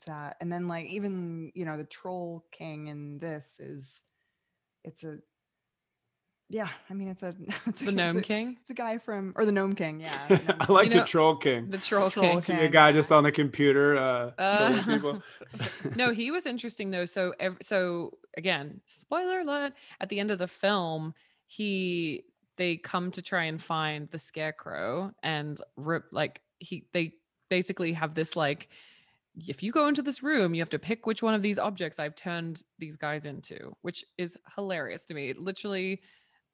that. And then like even you know the troll king in this is it's a yeah, I mean it's a it's a, the it's gnome a, king It's a guy from or the gnome king, yeah. the gnome i like You the know, troll king the troll, Troll king see a guy just on the computer uh, Uh, people no, he was interesting though. So, ev- so again, spoiler alert: at the end of the film, he they come to try and find the scarecrow, and rip like he they basically have this like, if you go into this room, you have to pick which one of these objects I've turned these guys into, which is hilarious to me. It literally.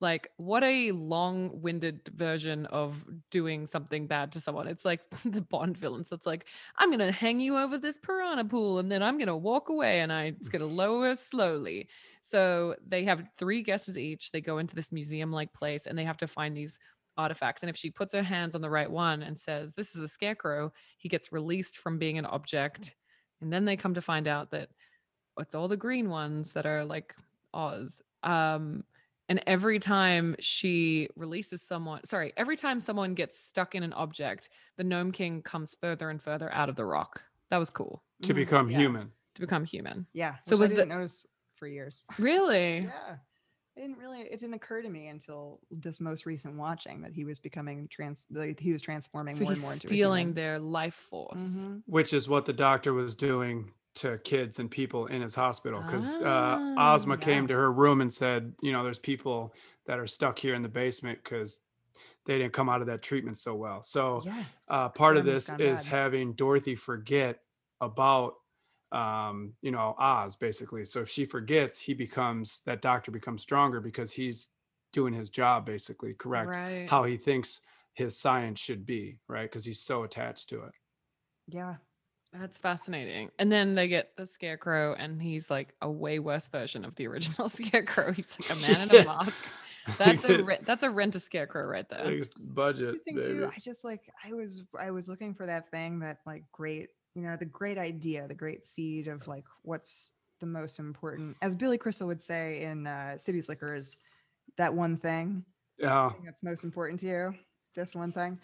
Like, what a long winded version of doing something bad to someone. It's like the Bond villains that's like, I'm gonna hang you over this piranha pool and then I'm gonna walk away and I it's gonna lower slowly. So they have three guesses each. They go into this museum-like place and they have to find these artifacts. And if she puts her hands on the right one and says, This is the scarecrow, he gets released from being an object. And then they come to find out that it's all the green ones that are like Oz. Um, and every time she releases someone, sorry, every time someone gets stuck in an object, the Gnome King comes further and further out of the rock. That was cool to Mhm, become yeah, human to become human. Yeah. So which was I the- didn't notice for years. Really? Yeah. I didn't really it didn't occur to me until this most recent watching that he was becoming trans like, he was transforming So more he's and more into stealing a their life force. human. which is what the doctor was doing to kids and people in his hospital because uh, Ah, Ozma came to her room and said, you know, there's people that are stuck here in the basement because they didn't come out of that treatment so well. So. Yeah. uh, part of this is bad. having Dorothy forget about um, you know, Oz basically. So if she forgets, he becomes that doctor becomes stronger because he's doing his job basically correct Right. how he thinks his science should be, right? Because he's so attached to it. Yeah. That's fascinating. And then they get the scarecrow, and he's like a way worse version of the original scarecrow. He's like a man in a mask. That's a re- that's a rent a scarecrow right there. Biggest budget. Interesting too. I just like I was I was looking for that thing that like great, you know, the great idea, the great seed of like what's the most important. As Billy Crystal would say in uh, City Slickers, that one thing Yeah. thing that's most important to you. This one thing.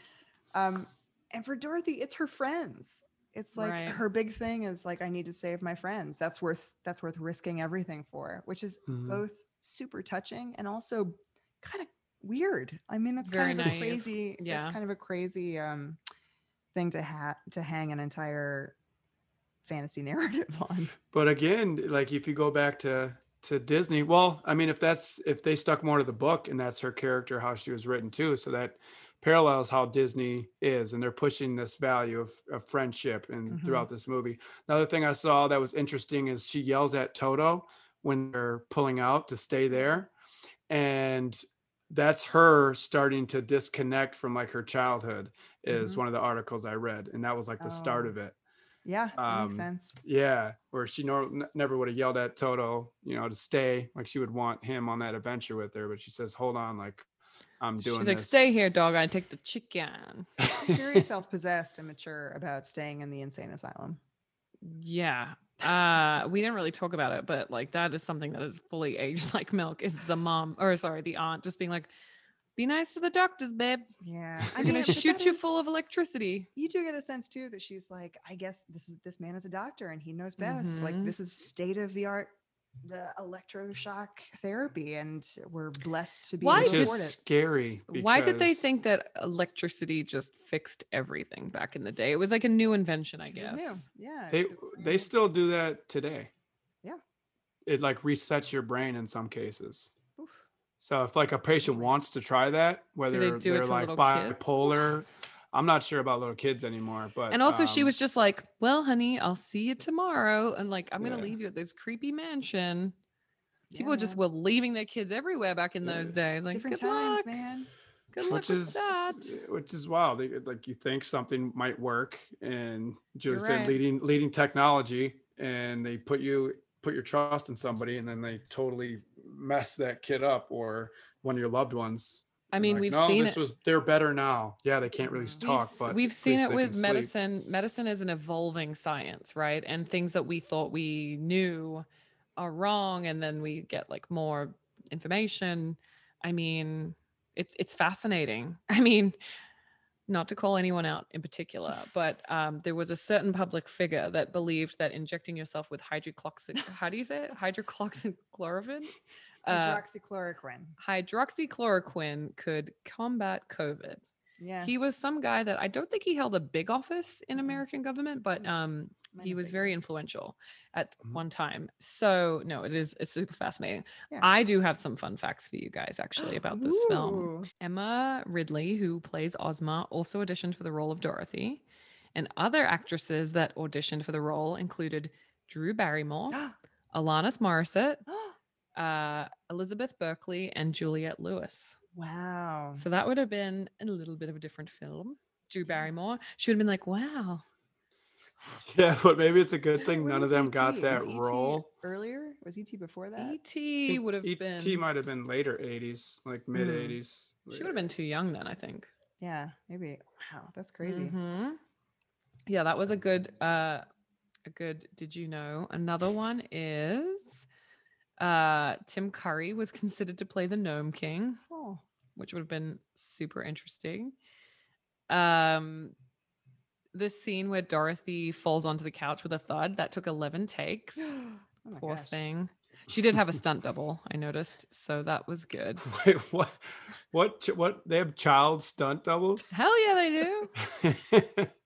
Um, and for Dorothy, it's her friends. It's like Right. her big thing is like I need to save my friends. That's worth that's worth risking everything for, which is Mhm. both super touching and also kind of weird. I mean, that's Very kind of a crazy. Yeah. That's kind of a crazy um, thing to ha- to hang an entire fantasy narrative on. But again, like if you go back to to Disney, well, I mean, if that's if they stuck more to the book and that's her character, how she was written too, so that parallels how Disney is, and they're pushing this value of, of friendship and Mhm. throughout this movie. Another thing I saw that was interesting is she yells at Toto when they're pulling out to stay there, and that's her starting to disconnect from like her childhood is Mhm. one of the articles I read, and that was like the start Oh. of it. Yeah, that makes Um, sense. Yeah, where she nor- never would have yelled at Toto, you know, to stay. Like she would want him on that adventure with her, but she says, "Hold on, like I'm doing." She's like, this." "Stay here, dog. I take the chicken." Very self-possessed and mature about staying in the insane asylum. Yeah. Uh, we didn't really talk about it, but like that is something that is fully aged like milk. Is the mom or sorry, the aunt just being like, "Be nice to the doctors, babe. Yeah, I'm gonna shoot you is- full of electricity." you do get a sense too that she's like, I guess this is this man is a doctor and he knows best. Like Mhm. this is state of the art, the electroshock therapy, and we're blessed to be Why able Which to is afford it. scary. Why did they think that electricity just fixed everything back in the day? It was like a new invention, I It was new. guess. Yeah, they they still do that today? Yeah. It like resets your brain in some cases. oof. So if like a patient wants to try that, whether they do it are like little kids? bipolar, I'm not sure about little kids anymore. But And also, she um, was just like, "Well, honey, I'll see you tomorrow," and like, "I'm gonna Yeah. leave you at this creepy mansion." People Yeah, just were leaving their kids everywhere back in Yeah. those days. Like, different good times, luck. man. Good luck which with is that. which is wild. Like you think something might work, and Julie You're said right. leading leading technology, and they put you put your trust in somebody, and then they totally mess that kid up or one of your loved ones. I mean, like, we've seen it. no, seen this it. was they're better now. Yeah, they can't really We've We've, talk, but we've seen it with can sleep. medicine. Medicine is an evolving science, right? And things that we thought we knew are wrong, and then we get like more information. I mean, it's it's fascinating. I mean, not to call anyone out in particular, but um, there was a certain public figure that believed that injecting yourself with hydroxychloroquine, how do you say it? Hydroxychloroquine? Uh, Hydroxychloroquine. hydroxychloroquine could combat COVID. Yeah, He was some guy that I don't think he held a big office in Mhm. American government, but um, he was very influential at Mhm. one time. So no, it is it's super fascinating. Yeah. I do have some fun facts for you guys actually about this film. Emma Ridley, who plays Ozma, also auditioned for the role of Dorothy. And other actresses that auditioned for the role included Drew Barrymore, Alanis Morissette, uh, Elizabeth Berkley, and Juliette Lewis. wow. So that would have been a little bit of a different film. Drew Barrymore, she would have been like, wow. Yeah, but maybe it's a good thing When none of them ET? got that Was ET role. earlier. Was ET before that? E.T. would have E- been, E.T. might have been later 80s, like mid Hmm. 80s. she would have been too young then, I think. Yeah, maybe. Wow, that's crazy. Mhm. Yeah, that was a good uh a good did you know? Another one is uh Tim Curry was considered to play the Gnome King, Oh, which would have been super interesting. Um this scene where Dorothy falls onto the couch with a thud, that took 11 takes. oh Poor gosh. thing. She did have a stunt double, I noticed, so that was good. Wait, what? What? What? They have child stunt doubles? Hell yeah, they do.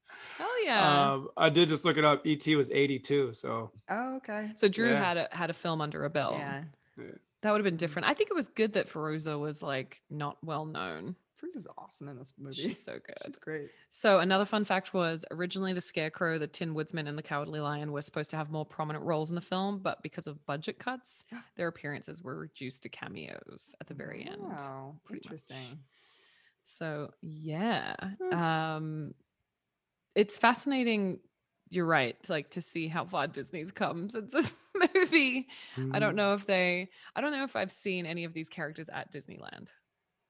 Hell yeah. um, I did just look it up. ET was 82, so Oh, okay. so Drew yeah. had a had a film under a belt. Yeah. That would have been different. I think it was good that Fairuza was like not well known. Freeze is awesome in this movie. She's so good. She's great. So another fun fact was originally the Scarecrow, the Tin Woodsman, and the Cowardly Lion were supposed to have more prominent roles in the film, but because of budget cuts, their appearances were reduced to cameos at the very end. Wow, pretty much. interesting. So yeah, Hmm. um, it's fascinating. You're right, to, like to see how far Disney's come since this movie. I Mm-hmm. don't know if they. I don't know if I've seen any of these characters at Disneyland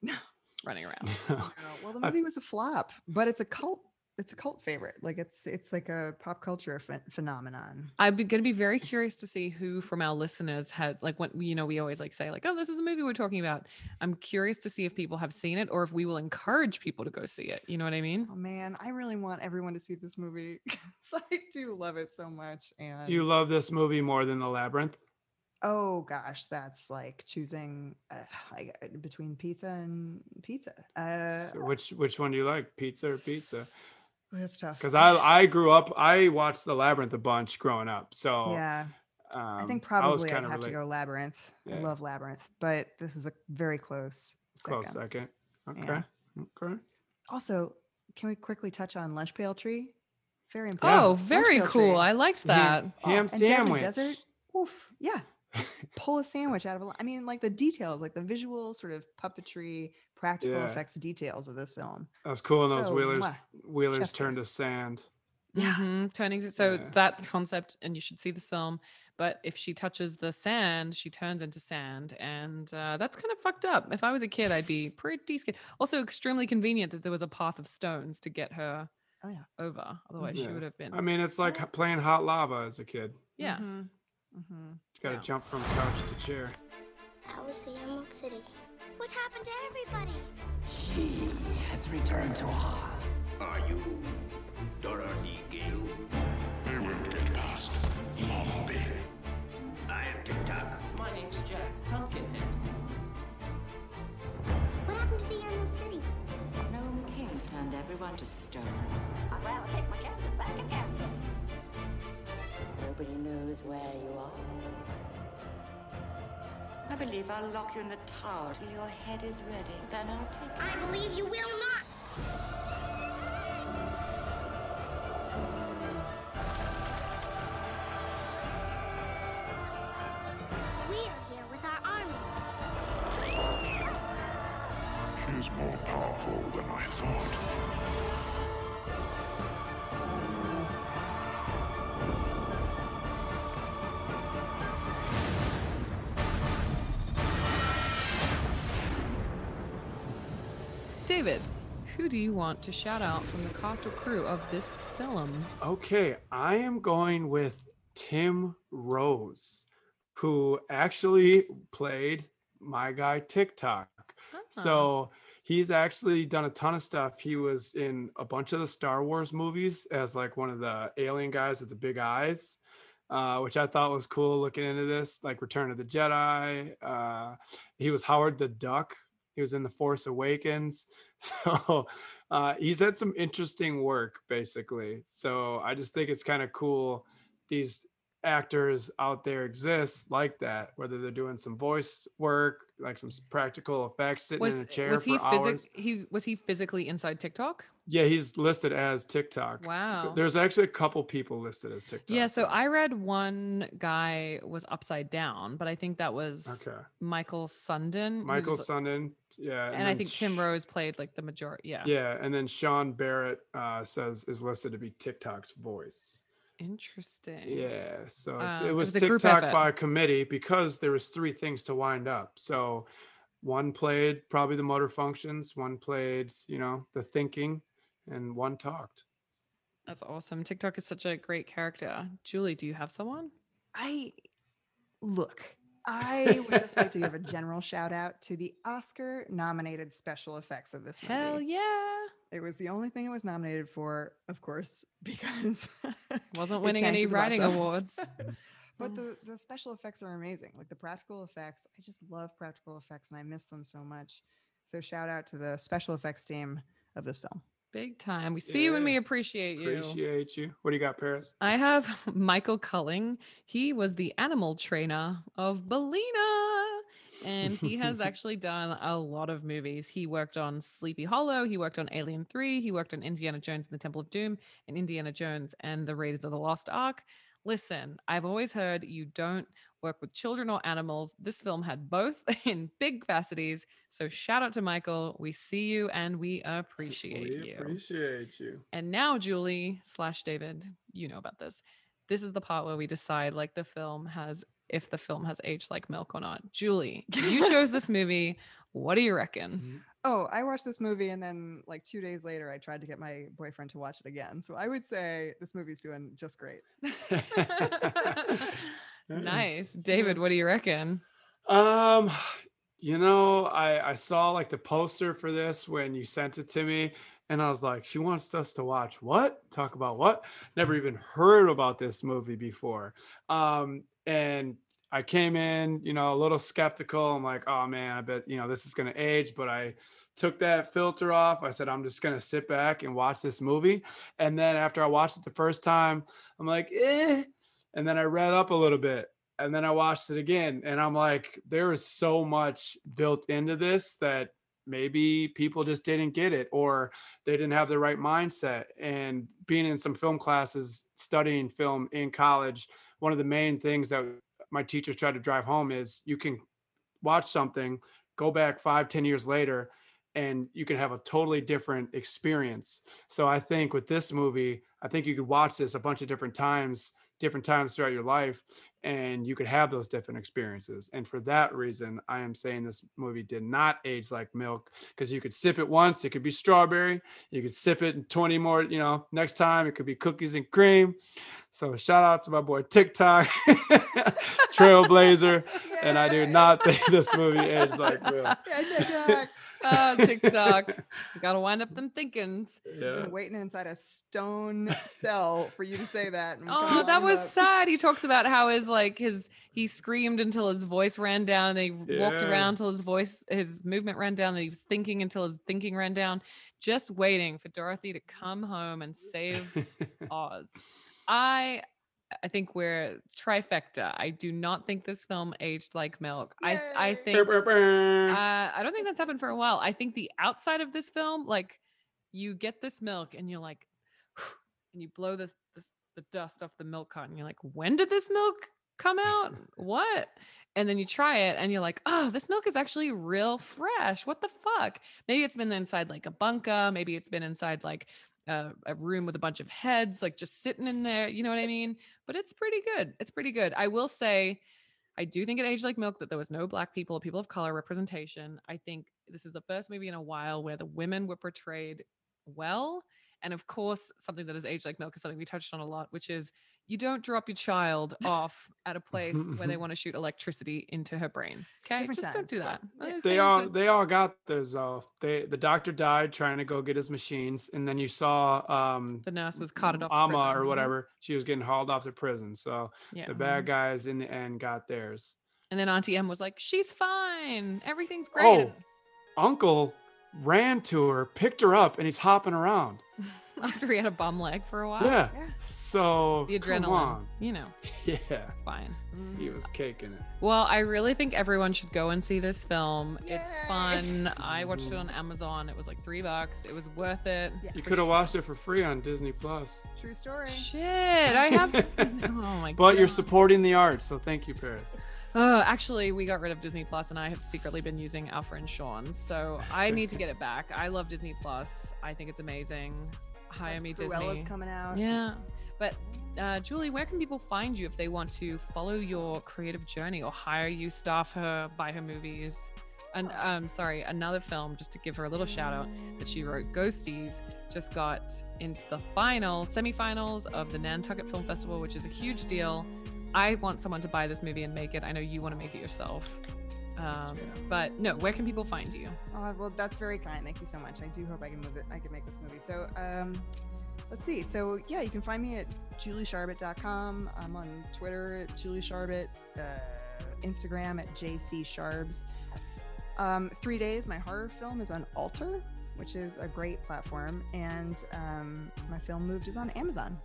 No. running around. No, Well, the I- movie was a flop, but it's a cult. It's a cult favorite. Like it's it's like a pop culture phen- phenomenon. I'm going to be very curious to see who from our listeners has like when you know we always like say like oh this is the movie we're talking about. I'm curious to see if people have seen it or if we will encourage people to go see it. You know what I mean? Oh man, I really want everyone to see this movie. 'cause I do love it so much. And Do you love this movie more than The Labyrinth? oh gosh, that's like choosing uh, I, between pizza and pizza. Uh, So which which one do you like, pizza or pizza? That's tough. Because I I grew up, I watched The Labyrinth a bunch growing up. So yeah, um, I think probably I'd kinda have to go Labyrinth. I love Labyrinth, but this is a very close close second. second. Yeah. Okay. Okay. Also, can we quickly touch on Lunch Pail Tree? Very important. Oh, very cool. Tree. I liked that. Ham, Oh, ham and sandwich. Desert. Oof. Yeah. Just pull a sandwich out of a. li- I mean, like the details, like the visual sort of puppetry, practical Yeah. effects details of this film. That's cool. And those So, wheelers mwah, wheelers chef's turned to sand. Yeah. Mhm, turning to- so Yeah. that concept and you should see this film but if she touches the sand she turns into sand and uh, that's kind of fucked up if i was a kid i'd be pretty scared also extremely convenient that there was a path of stones to get her Oh, yeah. over otherwise she would have been I mean, it's like playing hot lava as a kid. yeah Mm-hmm. mhm. You got to Yeah. jump from couch to chair. That was the Emerald City. What happened to everybody? She has returned to Oz. Are you Dorothy Gale? They won't get past Mombi. I am Tik-Tok. My name's Jack Pumpkinhead. What happened to the Emerald City? Gnome King turned everyone to stone. I'd rather take my chances back in Kansas. Nobody knows where you are. I believe I'll lock you in the tower till your head is ready. Then I'll take you. I believe you will not. David who do you want to shout out from the cast or crew of this film Okay, I am going with Tim Rose, who actually played my guy Tik-Tok. So he's actually done a ton of stuff. He was in a bunch of the Star Wars movies as like one of the alien guys with the big eyes, uh, which I thought was cool looking into this, like Return of the Jedi. Uh, he was Howard the Duck. He was in The Force Awakens. So uh, he's had some interesting work, basically. So I just think it's kind of cool. These actors out there exist like that, whether they're doing some voice work, like some practical effects, sitting was, in a chair was for he hours. physic- he was he physically inside Tik-Tok Yeah, he's listed as Tik-Tok. wow There's actually a couple people listed as Tik-Tok. yeah so i read one guy was upside down but i think that was okay. michael sundin Michael who's- Sundin, yeah, and, I then think Tim Sh- Rose played like the majority. Yeah. Yeah, and then Sean Barrett uh, says is listed to be Tik-Tok's voice. Interesting. Yeah, so it's, Um, it it was was a Tik-Tok effort. by committee because there was three things to wind up. So one played probably the motor functions, one played you know the thinking, and one talked. That's awesome. Tik-Tok is such a great character. Julie, do you have someone? I look. I would just like to give a general shout out to the Oscar nominated special effects of this movie. Hell yeah. It was the only thing it was nominated for, of course, because Wasn't winning any at the box writing awards. but mm. the, the special effects are amazing. Like the practical effects, I just love practical effects and I miss them so much. So shout out to the special effects team of this film. Big time. We see you and we appreciate you. Appreciate you. What do you got, Paris? I have Michael Culling. He was the animal trainer of Billina and he has actually done a lot of movies. He worked on Sleepy Hollow, he worked on Alien 3, he worked on Indiana Jones and the Temple of Doom, and Indiana Jones and the Raiders of the Lost Ark. Listen, I've always heard you don't work with children or animals. This film had both in big capacities. So shout out to Michael. We see you and we appreciate we you. appreciate you. And now, Julie slash David, you know about this. This is the part where we decide like the film has if the film has aged like milk or not. Julie, you chose this movie. What do you reckon? Mm-hmm. Oh, I watched this movie and then like two days later, I tried to get my boyfriend to watch it again. So I would say this movie's doing just great. Nice. David, what do you reckon? Um, you know, I I saw like the poster for this when you sent it to me, and I was like, she wants us to watch what? Talk about what? Never even heard about this movie before. Um, and I came in, you know, a little skeptical. I'm like, oh man, I bet you know this is gonna age, but I took that filter off. I said, I'm just gonna sit back and watch this movie. And then after I watched it the first time, I'm like, eh. And then I read up a little bit and then I watched it again, and I'm like, there is so much built into this that maybe people just didn't get it or they didn't have the right mindset. And being in some film classes, studying film in college, one of the main things that my teachers try to drive home is you can watch something, go back five, ten years later, and you can have a totally different experience. So I think with this movie, I think you could watch this a bunch of different times, different times throughout your life, and you could have those different experiences. And for that reason, I am saying this movie did not age like milk because you could sip it once, it could be strawberry, you could sip it in 20 more, you know, next time it could be cookies and cream. So shout out to my boy Tik-Tok, Trailblazer. And I do not think this movie aged like milk. Yeah, ah, Tik-Tok. Tik-Tok. Gotta wind up them thinkings. He's Yeah. been waiting inside a stone cell for you to say that. Oh, that was up. sad. He talks about how his like his he screamed until his voice ran down, and they walked around till his voice his movement ran down, and he was thinking until his thinking ran down, just waiting for Dorothy to come home and save Oz. I I think we're trifecta. I do not think this film aged like milk. I I Yay. think uh, I don't think that's happened for a while. I think the outside of this film, like you get this milk and you're like, and you blow this, this the dust off the milk carton. You're like, when did this milk come out? what? And then you try it and you're like, oh, this milk is actually real fresh. What the fuck? Maybe it's been inside like a bunker. Maybe it's been inside like a, a room with a bunch of heads, like just sitting in there. You know what I mean? But it's pretty good. It's pretty good. I will say, I do think it aged like milk that there was no black people people of color representation. I think this is the first movie in a while where the women were portrayed well. And of course, something that has aged like milk is something we touched on a lot, which is you don't drop your child off at a place where they want to shoot electricity into her brain. Okay, Different just don't do that. Yeah. they all so- they all got theirs though. They the doctor died trying to go get his machines, and then you saw um the nurse was carted off. to Amma or Mhm. whatever. She was getting hauled off to prison. So Yeah. the bad guys in the end got theirs. And then Auntie Em was like, "She's fine. Everything's great." Oh, Uncle ran to her, picked her up, and he's hopping around. After he had a bum leg for a while. Yeah. Yeah. So The come adrenaline. on. You know, Yeah. it's fine. Mm-hmm. He was caking it. Well, I really think everyone should go and see this film. It's fun. I watched it mm-hmm. on Amazon. It was like three bucks. It was worth it. Yeah, You could have sure. watched it for free on Disney Plus. True story. Shit, I have Disney. Oh my god. But you're supporting the arts, so thank you, Paris. Oh, actually, we got rid of Disney Plus, and I have secretly been using our friend Sean. So I need to get it back. I love Disney Plus. I think it's amazing. Me, Cruella's Disney. coming out. Yeah. But uh, Julie, where can people find you if they want to follow your creative journey or hire you, staff her, buy her movies? And um, sorry, another film just to give her a little shout out that she wrote, Ghosties, just got into the final semifinals of the Nantucket Film Festival, which is a huge deal. I want someone to buy this movie and make it. I know you want to make it yourself. Um, but no, where can people find you? Oh, well, that's very kind. Thank you so much. I do hope I can move it. I can make this movie. So, um, let's see. So, yeah, you can find me at juliesharbet.com. I'm on Twitter at juliesharbet, uh, Instagram at jcsharbs. Um, three days. My horror film is on Alter, which is a great platform, and um, my film moved is on Amazon.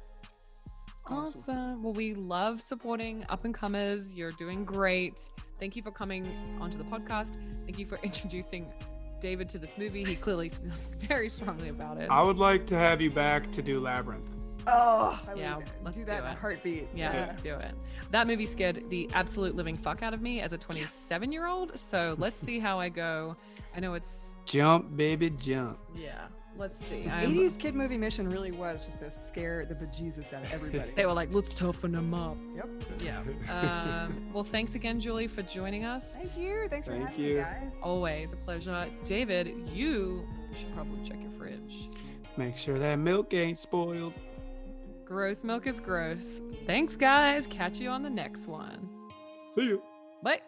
Awesome. Well, we love supporting up and comers. You're doing great. Thank you for coming onto the podcast. Thank you for introducing David to this movie. He clearly feels very strongly about it. I would like to have you back to do Labyrinth. Oh, I Yeah, would let's do that do in a it. heartbeat. Yeah, let's do it. That movie scared the absolute living fuck out of me as a 27 year old. So let's see how I go. I know it's, Jump, baby, jump. yeah, let's see. I'm- 80s kid movie mission really was just to scare the bejesus out of everybody. They were like, let's toughen them up. yep. Yeah. Um, well, thanks again, Julie, for joining us. Thank you. Thanks for Thank having me, you. guys. Always a pleasure. David, you should probably check your fridge. Make sure that milk ain't spoiled. Gross milk is gross. Thanks, guys. Catch you on the next one. See you. Bye.